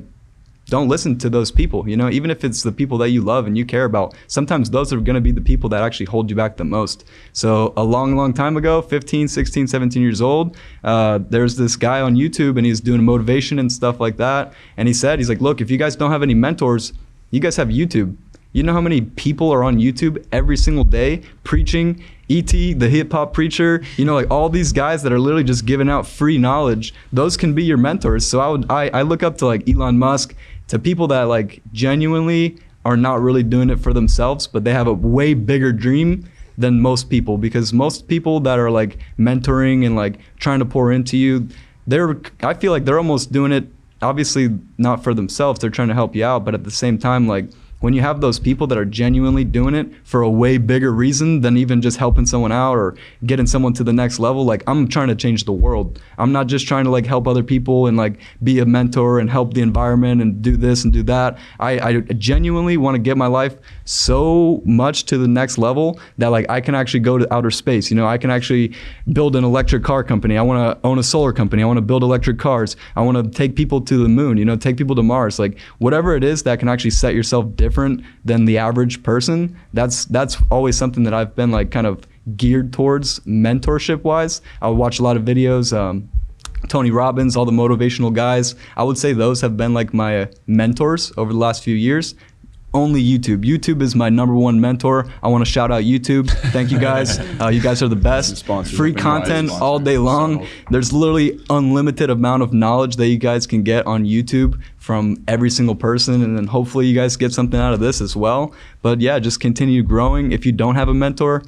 C: don't listen to those people you know? Even if it's the people that you love and you care about sometimes those are going to be the people that actually hold you back the most. So a long long time ago 15 16 17 years old uh, there's this guy on youtube and he's doing motivation and stuff like that. And he said he's like look if you guys don't have any mentors you guys have youtube. You know how many people are on youtube every single day preaching ET, the hip hop preacher, you know, like all these guys that are literally just giving out free knowledge, those can be your mentors. So I would I, I look up to like Elon Musk to people that like genuinely are not really doing it for themselves, but they have a way bigger dream than most people. Because most people that are like mentoring and like trying to pour into you, they're I feel like they're almost doing it obviously not for themselves, they're trying to help you out, but at the same time like when you have those people that are genuinely doing it for a way bigger reason than even just helping someone out or getting someone to the next level like i'm trying to change the world. I'm not just trying to like help other people and like be a mentor and help the environment and do this and do that. I, I genuinely want to get my life so much to the next level that like i can actually go to outer space. You know i can actually build an electric car company. I want to own a solar company. I want to build electric cars. I want to take people to the moon you know take people to mars. Like whatever it is that can actually set yourself different different than the average person. That's that's always something that I've been like kind of geared towards mentorship wise. I watch a lot of videos. Um, Tony Robbins, all the motivational guys. I would say those have been like my mentors over the last few years only YouTube. YouTube is my number one mentor. I want to shout out YouTube. Thank you guys. Uh, you guys are the best. Free content all day long. There's literally unlimited amount of knowledge that you guys can get on YouTube from every single person, and then hopefully you guys get something out of this as well. But yeah, just continue growing. If you don't have a mentor,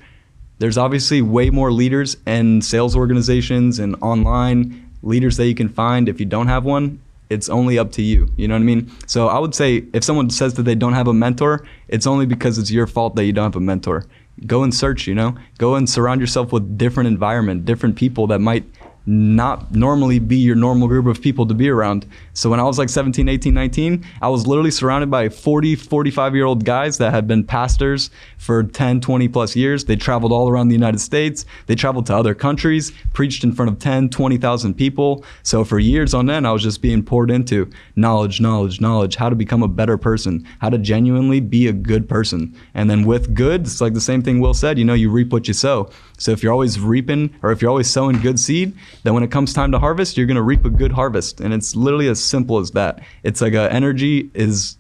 C: there's obviously way more leaders and sales organizations and online leaders that you can find. If you don't have one, it's only up to you. You know what I mean? So I would say if someone says that they don't have a mentor, it's only because it's your fault that you don't have a mentor. Go and search, you know? Go and surround yourself with different environment, different people that might not normally be your normal group of people to be around. So when I was like 17, 18, 19, I was literally surrounded by 40, 45 year old guys that had been pastors for 10, 20 plus years. They traveled all around the United States. They traveled to other countries, preached in front of 10, 20,000 people. So for years on end, I was just being poured into knowledge, knowledge, knowledge, how to become a better person, how to genuinely be a good person. And then with good, it's like the same thing Will said, you know, you reap what you sow. So if you're always reaping or if you're always sowing good seed, then when it comes time to harvest, you're going to reap a good harvest. And it's literally as simple as that. It's like a energy is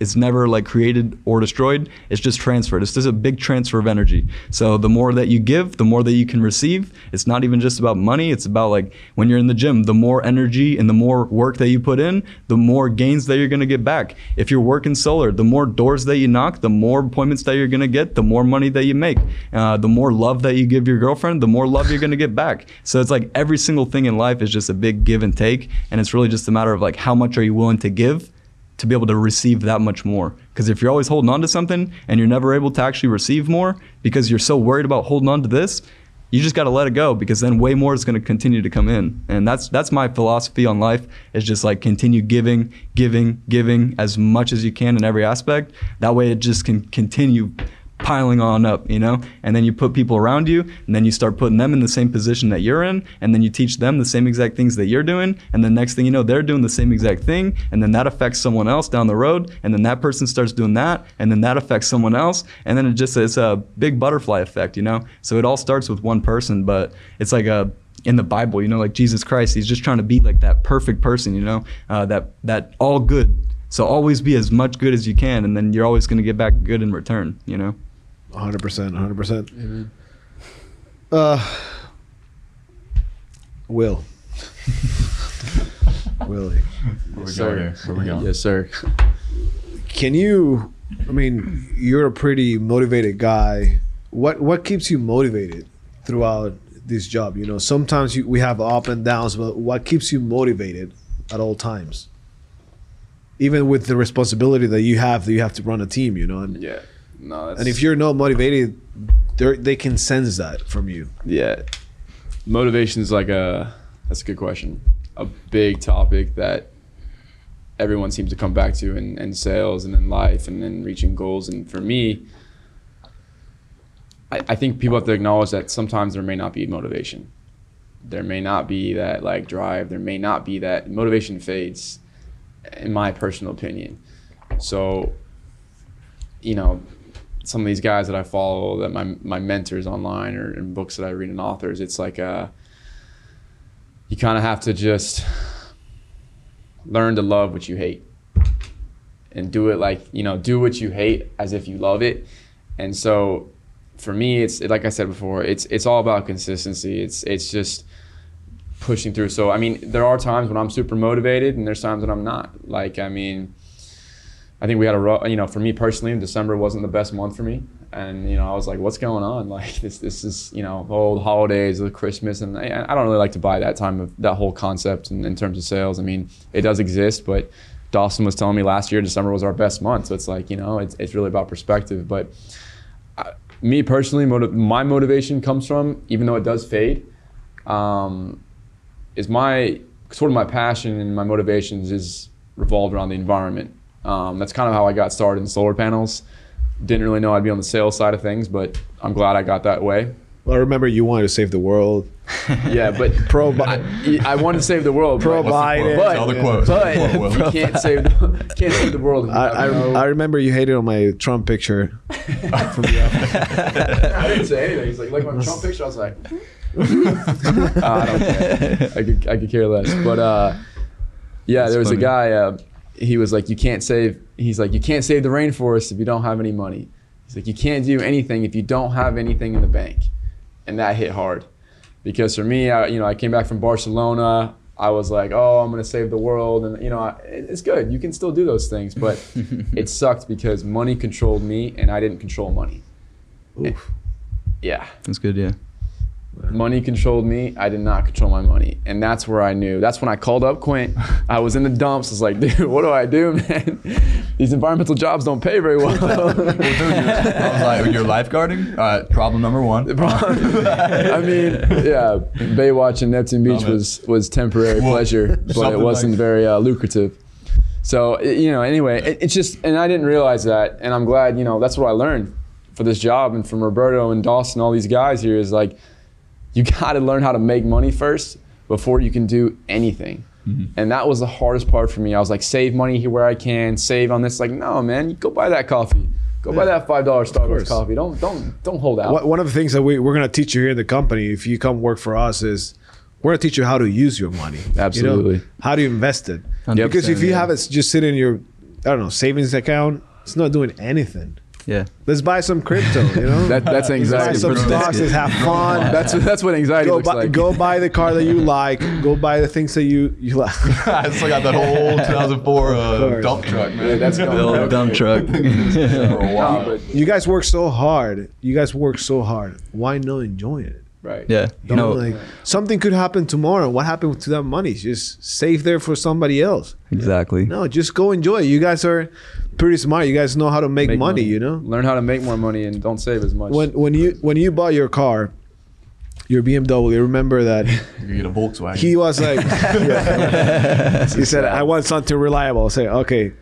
C: it's never like created or destroyed. It's just transferred. It's just a big transfer of energy. So the more that you give, the more that you can receive. It's not even just about money. It's about like when you're in the gym, the more energy and the more work that you put in, the more gains that you're going to get back. If you're working solar, the more doors that you knock, the more appointments that you're going to get, the more money that you make. Uh, the more love that you give your girlfriend, the more love you're going to get back. So it's like every single thing in life is just a big give and take. And it's really just a matter of like how much are you willing to give to be able to receive that much more. Because if you're always holding on to something and you're never able to actually receive more because you're so worried about holding on to this, you just got to let it go because then way more is going to continue to come in. And that's that's my philosophy on life is just like continue giving, giving, giving as much as you can in every aspect. That way it just can continue piling on up, you know? And then you put people around you, and then you start putting them in the same position that you're in, and then you teach them the same exact things that you're doing, and the next thing you know, they're doing the same exact thing, and then that affects someone else down the road, and then that person starts doing that, and then that affects someone else, and then it just it's a big butterfly effect, you know? So it all starts with one person, but it's like a in the Bible, you know, like Jesus Christ, he's just trying to be like that perfect person, you know, uh, that that all good. So always be as much good as you can, and then you're always going to get back good in return, you know.
A: Hundred percent, hundred percent. Uh, Will, Willie,
D: Where we
B: Yes,
D: go
B: sir.
D: here? Where we go?
B: Yes, sir.
A: can you? I mean, you're a pretty motivated guy. What what keeps you motivated throughout this job? You know, sometimes you, we have up and downs, but what keeps you motivated at all times? Even with the responsibility that you have, that you have to run a team. You know, and
B: Yeah. No, that's,
A: and if you're not motivated, they they can sense that from you.
B: yeah, motivation is like a that's a good question. A big topic that everyone seems to come back to in, in sales and in life and in reaching goals. And for me, I, I think people have to acknowledge that sometimes there may not be motivation. There may not be that like drive. There may not be that motivation fades, in my personal opinion. So, you know, some of these guys that I follow, that my my mentors online or in books that I read and authors, it's like uh, you kind of have to just learn to love what you hate, and do it like you know, do what you hate as if you love it. And so, for me, it's like I said before, it's it's all about consistency. It's it's just pushing through. So I mean, there are times when I'm super motivated, and there's times when I'm not. Like I mean. I think we had a you know, for me personally, December wasn't the best month for me. And, you know, I was like, what's going on? Like this, this is, you know, old holidays, the Christmas. And I, I don't really like to buy that time of that whole concept in, in terms of sales. I mean, it does exist, but Dawson was telling me last year, December was our best month. So it's like, you know, it's, it's really about perspective. But I, me personally, motiv- my motivation comes from, even though it does fade, um, is my sort of my passion and my motivations is revolved around the environment. Um, that's kind of how I got started in solar panels. Didn't really know I'd be on the sales side of things, but I'm glad I got that way.
A: Well, I remember you wanted to save the world.
B: Yeah, but
A: Pro,
B: I, I wanted to save the world.
A: Pro
B: but,
A: Biden.
B: but,
D: Tell the quote.
B: but
D: Tell the quote, Will.
B: you can't save the, can't save the world.
A: I, I, I remember you hated on my Trump picture. from the
B: I didn't say anything. He's like, like my Trump picture. I was like, "Uh, I don't care. I could, I could care less. But uh, yeah,
C: That's
B: there was
C: funny.
B: a guy. Uh, he was like, you can't save. He's like, you can't save the rainforest if you don't have any money. He's like, you can't do anything if you don't have anything in the bank, and that hit hard, because for me, I, you know, I came back from Barcelona. I was like, oh, I'm gonna save the world, and you know, I, it's good. You can still do those things, but it sucked because money controlled me, and I didn't control money.
A: Oof.
B: Yeah.
C: That's good, yeah.
B: Money controlled me. I did not control my money. And that's where I knew. That's when I called up Quint. I was in the dumps. I was like, dude, what do I do, man? These environmental jobs don't pay very well.
D: Well, dude, you're, I was like, you're lifeguarding. Uh, problem number one.
B: I mean, yeah, Baywatch and Neptune Beach
D: Love it.
B: was was temporary
D: Well,
B: pleasure, but it wasn't
D: like-
B: very uh, lucrative. So you know, anyway, it, it's just, and I didn't realize that, and I'm glad. You know, that's what I learned for this job, and from Roberto and Dawson, all these guys here is like, you got to learn how to make money first before you can do anything. And that was the hardest part for me. I was like, save money here where I can, save on this. Like, no, man, go buy that coffee. Go buy that five dollar Starbucks coffee. Don't don't don't hold out.
A: One of the things that we, we're going to teach you here in the company, if you come work for us, is we're going to teach you how to use your money. you know?
B: Absolutely.
A: how to invest it.
C: 100%,
A: Because if you
C: yeah.
A: have it just sitting in your, I don't know, savings account, it's not doing anything.
C: Yeah.
A: Let's buy some crypto, you know?
B: That, that's
A: Let's buy some stocks, let's have fun.
B: That's that's what anxiety
A: go,
B: looks
A: buy,
B: like.
A: go buy the car that you like. Go buy the things that you, you like.
D: I still got that whole 2004 uh, dump truck, man.
B: Yeah, that's
C: The
B: going
C: old dump truck.
D: for a while.
A: You guys work so hard. You guys work so hard. Why not enjoy it?
B: Right.
C: yeah. You
A: Don't
C: know,
A: like something could happen tomorrow. What happened to that money? Just save there for somebody else.
C: exactly.
A: No, just go enjoy. it. You guys are pretty smart. You guys know how to make,
B: Make
A: money, You know,
B: learn how to make more money and don't save as much.
A: when when you when you bought your car, your BMW. Remember that
D: You get a Volkswagen.
A: he was like, he said, "I want something reliable." I say, "Okay,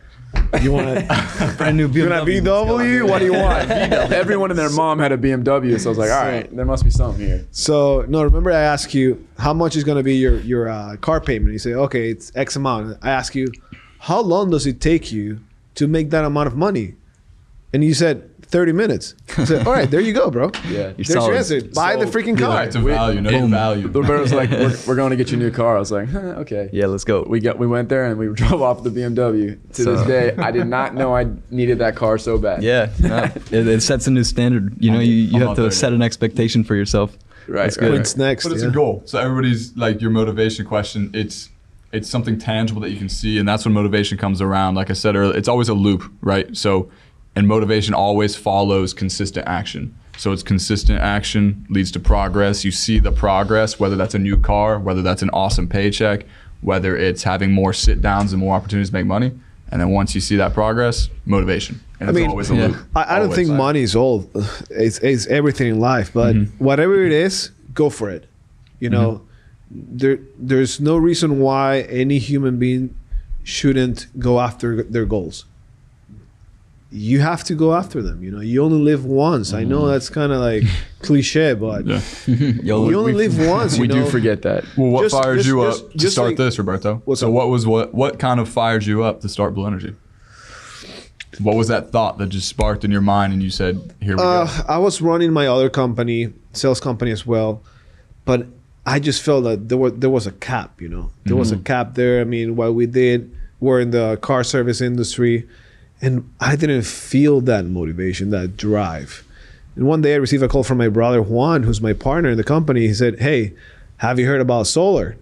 A: you want a,
C: Brand new
A: you want a VW? What do you want?"
B: Everyone and their mom had a BMW, so I was like, all right, there must be something here.
A: So no, remember I asked you how much is going to be your your uh, car payment. You say, "Okay, it's X amount." I ask you, "How long does it take you to make that amount of money?" And you said. 30 minutes. I said, all right, there you go, bro.
B: Yeah.
A: There's
C: solid.
A: your answer. Buy the
B: So,
A: freaking
D: Yeah,
A: car.
D: Back to value, no
C: Boom.
D: value.
B: Roberto's like, we're, we're going to get you a new car. I was like, huh, okay.
C: Yeah, let's go.
B: We got we went there and we drove off the BMW. To
C: So-
B: this day, I did not know I needed that car so bad.
C: Yeah, no, it, it sets a new standard. You know, you, you
D: I'm
C: have to
D: there
C: set an expectation for yourself.
B: right.
C: That's good.
B: right.
A: What's next?
D: But it's
A: yeah.
D: a goal. So everybody's like your motivation question. It's it's something tangible that you can see, and that's when motivation comes around. Like I said earlier, it's always a loop, right? So, and motivation always follows consistent action. So it's consistent action leads to progress. You see the progress, whether that's a new car, whether that's an awesome paycheck, whether it's having more sit downs and more opportunities to make money. And then once you see that progress, motivation. And
A: I
D: it's
A: mean,
D: always a
C: yeah.
D: loop.
A: I, I don't think money is all. It's, it's everything in life, but mm-hmm. whatever it is, go for it. You know, mm-hmm. there there's no reason why any human being shouldn't go after their goals. You have to go after them. You know, you only live once. I know that's kind of like cliche, but
D: Yeah.
C: Yo,
A: you only live once. You
B: we
A: know?
B: do forget that.
D: Well, what
A: Just-
D: fired
A: just-
D: you
A: just-
D: up to start
A: like-
D: this, Roberto?
A: What's
D: so
A: up?
D: what was what what kind of fired you up to start Bluenergy? What was that thought that just sparked in your mind and you said, "Here we
A: Uh,
D: go"?
A: I was running my other company, sales company as well, but I just felt that there was there was a cap. You know, there was a cap there. I mean, what we did, we're in the car service industry, and I didn't feel that motivation, that drive. And one day I received a call from my brother Juan, who's my partner in the company. He said, "Hey, have you heard about solar?"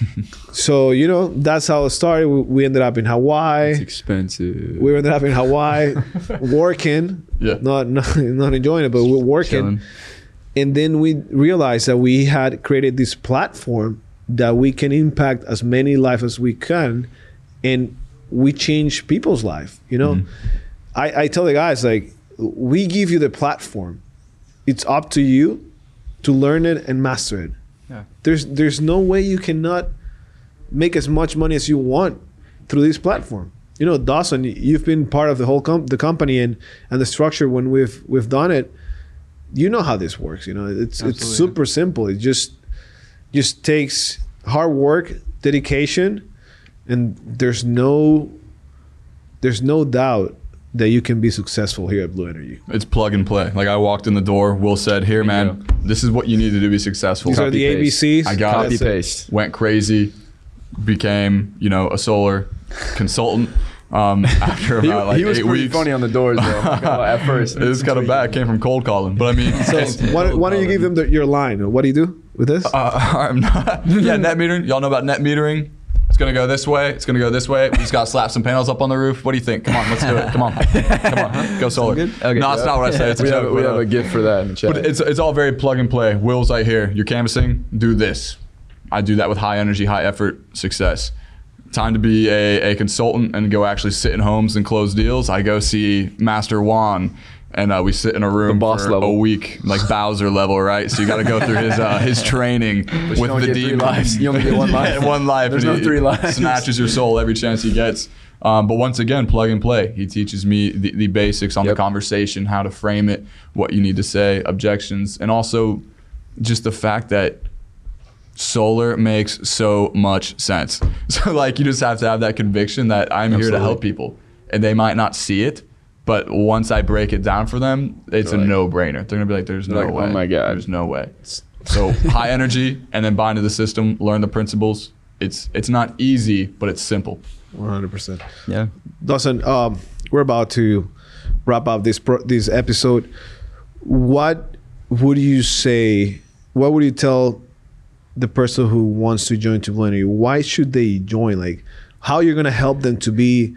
A: so you know that's how it started. We, we ended up in Hawaii
B: It's expensive.
A: we ended up in Hawaii working,
D: Yeah.
A: not, not not enjoying it, but we're working.
C: Chilling.
A: And then we realized that we had created this platform that we can impact as many lives as we can, and we change people's life. You know, mm-hmm. I, I tell the guys like, we give you the platform. It's up to you to learn it and master it.
C: Yeah.
A: There's there's no way you cannot make as much money as you want through this platform. You know, Dawson, you've been part of the whole com- the company and and the structure when we've we've done it. You know how this works. You know, it's it's super simple. It just just takes hard work, dedication, and there's no there's no doubt that you can be successful here at Bluenergy.
D: It's plug and play. Like I walked in the door, Will said, "Here, man, this is what you need to do to be successful."
A: These are the
B: paste.
A: ABCs.
D: I got
B: Copy
D: it.
B: paste.
D: Went crazy, became you know a solar consultant. Um, after
B: He,
D: about like
B: he was
D: eight
B: pretty
D: weeks,
B: funny on the doors though. I'm not gonna lie, at first.
D: it was kind of bad. Came from cold calling, but I mean, it's-
A: Why, why don't you give them the, your line? What do you do with this?
D: Uh, I'm not, yeah, net metering. Y'all know about net metering? It's gonna go this way. It's gonna go this way. We just gotta slap some panels up on the roof. What do you think? Come on, let's do it. Come on, come on, go solar.
C: Okay.
D: no, it's not what I say. It's a
B: we have,
D: joke.
B: we have a gift for that in the chat.
D: but it's it's all very plug and play. Will's right here. You're canvassing. Do this. I do that with high energy, high effort success. Time to be a, a consultant and go actually sit in homes and close deals. I go see Master Juan. And uh, we sit in a room
B: boss
D: for
B: level.
D: a week, like Bowser level, right? So you got to go through his uh, his training with the
B: get three
D: demon.
B: lives. You only get one life.
D: Yeah, one life.
B: There's no three lives.
D: Snatches your soul every chance he gets. Um, but once again, plug and play. He teaches me the, the basics on
B: Yep.
D: the conversation, how to frame it, what you need to say, objections, and also just the fact that solar makes so much sense. So like you just have to have that conviction that I'm here to help people, and they might not see it. But once I break it down for them, it's a
B: They're like-
D: no-brainer. They're gonna be like, "There's no
B: Like, oh my God.
D: There's no way." So high energy, and then bind to the system, learn the principles. It's it's not easy, but it's simple.
A: One hundred percent.
C: Yeah.
A: Dawson, um, we're about to wrap up this pro- this episode. What would you say? What would you tell the person who wants to join to Blue Why should they join? Like, how you're gonna help them to be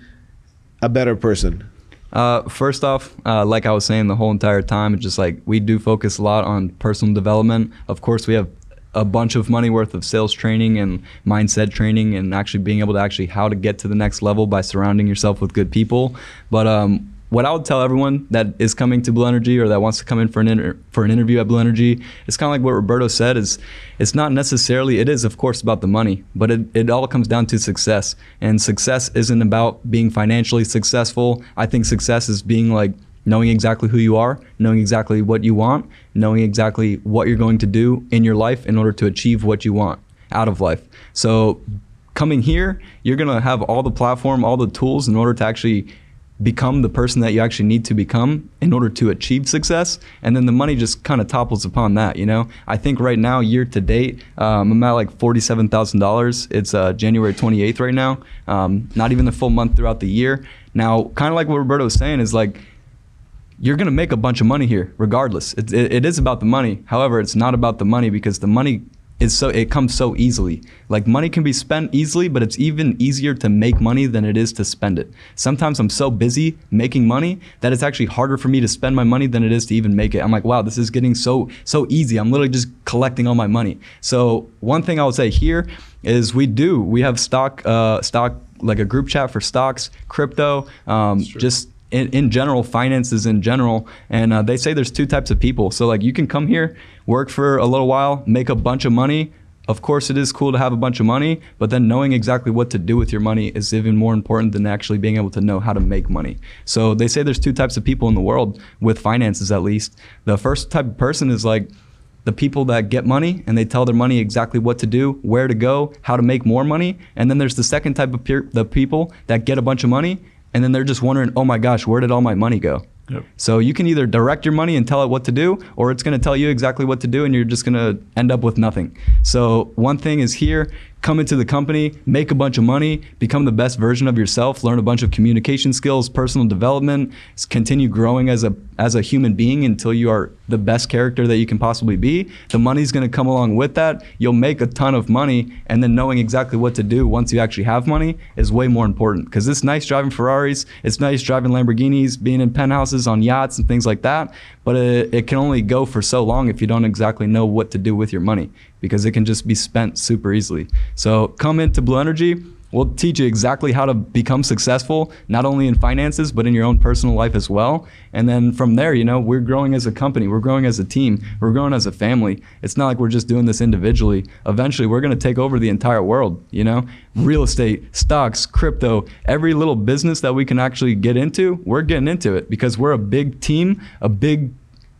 A: a better person?
C: Uh, first off, uh, like I was saying the whole entire time, it's just like we do focus a lot on personal development. Of course, we have a bunch of money worth of sales training and mindset training and actually being able to actually how to get to the next level by surrounding yourself with good people. But um, what I would tell everyone that is coming to Bluenergy or that wants to come in for an inter- for an interview at Bluenergy, it's kind of like what Roberto said. Is it's not necessarily it is of course about the money, but it, it all comes down to success. And success isn't about being financially successful. I think success is being like knowing exactly who you are, knowing exactly what you want, knowing exactly what you're going to do in your life in order to achieve what you want out of life. So coming here, you're going to have all the platform, all the tools in order to actually become the person that you actually need to become in order to achieve success and then the money just kind of topples upon that you know? I think right now year to date um, i'm at like $47000 it's uh, january 28th right now um, not even the full month throughout the year. Now kind of like what roberto was saying is like you're going to make a bunch of money here regardless. It, it, it is about the money. However it's not about the money because the money is so it comes so easily. Like money can be spent easily but it's even easier to make money than it is to spend it. Sometimes i'm so busy making money that it's actually harder for me to spend my money than it is to even make it. I'm like wow this is getting so so easy. I'm literally just collecting all my money. So one thing i would say here is we do we have stock uh, stock like a group chat for stocks crypto um, just in, in general, finances in general. And uh, they say there's two types of people. So, like, you can come here, work for a little while, make a bunch of money. Of course, it is cool to have a bunch of money, but then knowing exactly what to do with your money is even more important than actually being able to know how to make money. So, they say there's two types of people in the world, with finances at least. The first type of person is like, the people that get money and they tell their money exactly what to do, where to go, how to make more money. And then there's the second type of the people that get a bunch of money and then they're just wondering, oh my gosh, where did all my money go?
D: Yep.
C: So you can either direct your money and tell it what to do, or it's going to tell you exactly what to do, and you're just going to end up with nothing. So one thing is here, come into the company, make a bunch of money, become the best version of yourself, learn a bunch of communication skills, personal development, continue growing as a as a human being until you are the best character that you can possibly be. The money's going to come along with that. You'll make a ton of money, and then knowing exactly what to do once you actually have money is way more important. Because it's nice driving Ferraris, it's nice driving Lamborghinis, being in penthouses on yachts and things like that. But it, it can only go for so long if you don't exactly know what to do with your money because it can just be spent super easily. So come into Bluenergy. We'll teach you exactly how to become successful, not only in finances, but in your own personal life as well. And then from there, you know, we're growing as a company, we're growing as a team, we're growing as a family. It's not like we're just doing this individually. Eventually, we're going to take over the entire world, you know? Real estate, stocks, crypto, every little business that we can actually get into, we're getting into it because we're a big team, a big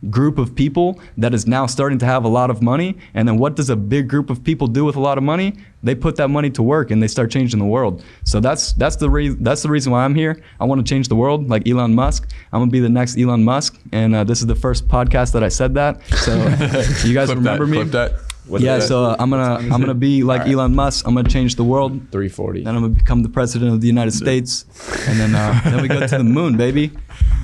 C: group of people that is now starting to have a lot of money. And then what does a big group of people do with a lot of money? They put that money to work and they start changing the world. So that's that's the re- that's the reason why I'm here. I want to change the world like Elon Musk. I'm gonna be the next Elon Musk, and uh, this is the first podcast that I said that. So you guys remember
D: that,
C: me?
D: Clip that.
B: What
C: yeah, so uh, I'm gonna I'm gonna be like
B: Alright.
C: Elon Musk. I'm gonna change the world.
B: 340.
C: Then I'm gonna become the president of the United States, and then uh, then we go to the moon, baby.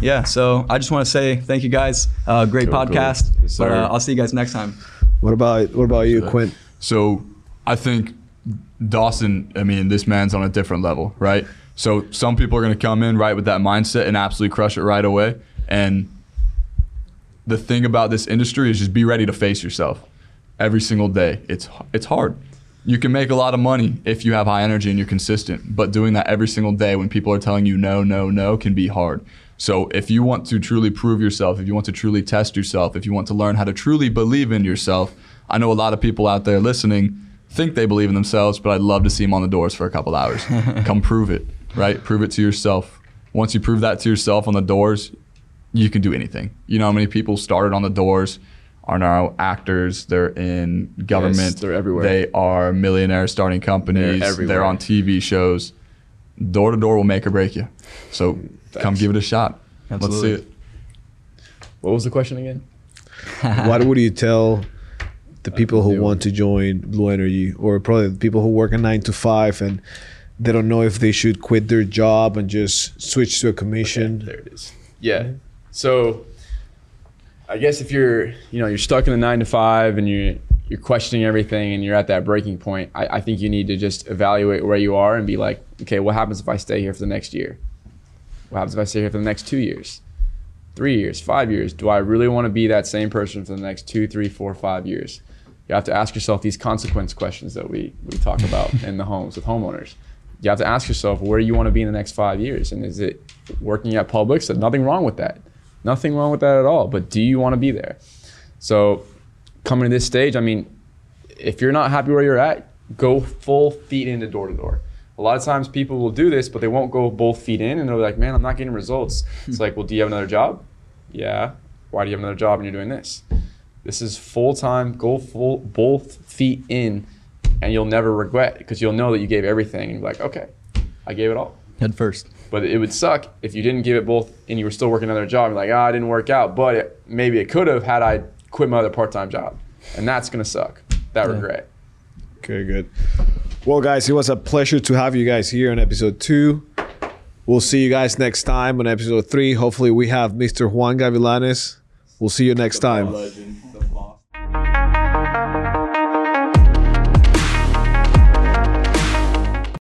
C: Yeah. So I just want to say thank you guys. Uh, great
B: Cool, cool.
C: podcast.
B: Yes,
C: but uh, I'll see you guys next time.
A: What about what about you, Quint?
D: So I think Dawson, I mean, this man's on a different level, right? So some people are going to come in right with that mindset and absolutely crush it right away. And the thing about this industry is just be ready to face yourself every single day. It's it's hard. You can make a lot of money if you have high energy and you're consistent, but doing that every single day when people are telling you no, no, no can be hard. So if you want to truly prove yourself, if you want to truly test yourself, if you want to learn how to truly believe in yourself, I know a lot of people out there listening think they believe in themselves, but I'd love to see them on the doors for a couple hours. Come prove it, right? Prove it to yourself. Once you prove that to yourself on the doors, you can do anything. You know how many people started on the doors are now actors. They're in government.
B: they're everywhere.
D: They are millionaires starting companies.
B: They're
D: They're, on TV shows. Door to door will make or break you. So come give it a shot.
C: Absolutely.
D: Let's see it.
B: What was the question again?
A: what would you tell the people who want to join Bluenergy, or probably the people who work a nine to five and they don't know if they should quit their job and just switch to a commission?
B: There it is. Yeah. Mm-hmm. So I guess if you're, you know, you're stuck in the nine to five and you're you're questioning everything and you're at that breaking point, I, I think you need to just evaluate where you are and be like, okay, what happens if I stay here for the next year? What happens if I stay here for the next two years? Three years, five years? Do I really want to be that same person for the next two, three, four, five years? You have to ask yourself these consequence questions that we, we talk about in the homes with homeowners. you have to ask yourself where you want to be in the next five years, and is it working at Publix? And nothing wrong with that, nothing wrong with that at all. But do you want to be there? So coming to this stage, I mean, if you're not happy where you're at, go full feet into door to door. A lot of times people will do this, but they won't go both feet in and they're like, man, I'm not getting results. Hmm. It's like, well, do you have another job? Yeah. Why do you have another job and you're doing this? This is full time, go full both feet in, and you'll never regret because you'll know that you gave everything and you're like, okay, I gave it all.
C: Head first.
B: But it would suck if you didn't give it both and you were still working another job. You're like, ah, I didn't work out, but it, maybe it could have had I quit my other part time job. And that's going to suck. That
C: Yeah.
B: regret.
A: Okay, good. Well, guys, it was a pleasure to have you guys here on episode two. We'll see you guys next time on episode three. Hopefully, we have Mr. Juan Gavilanes. We'll see you next time.
D: Legend.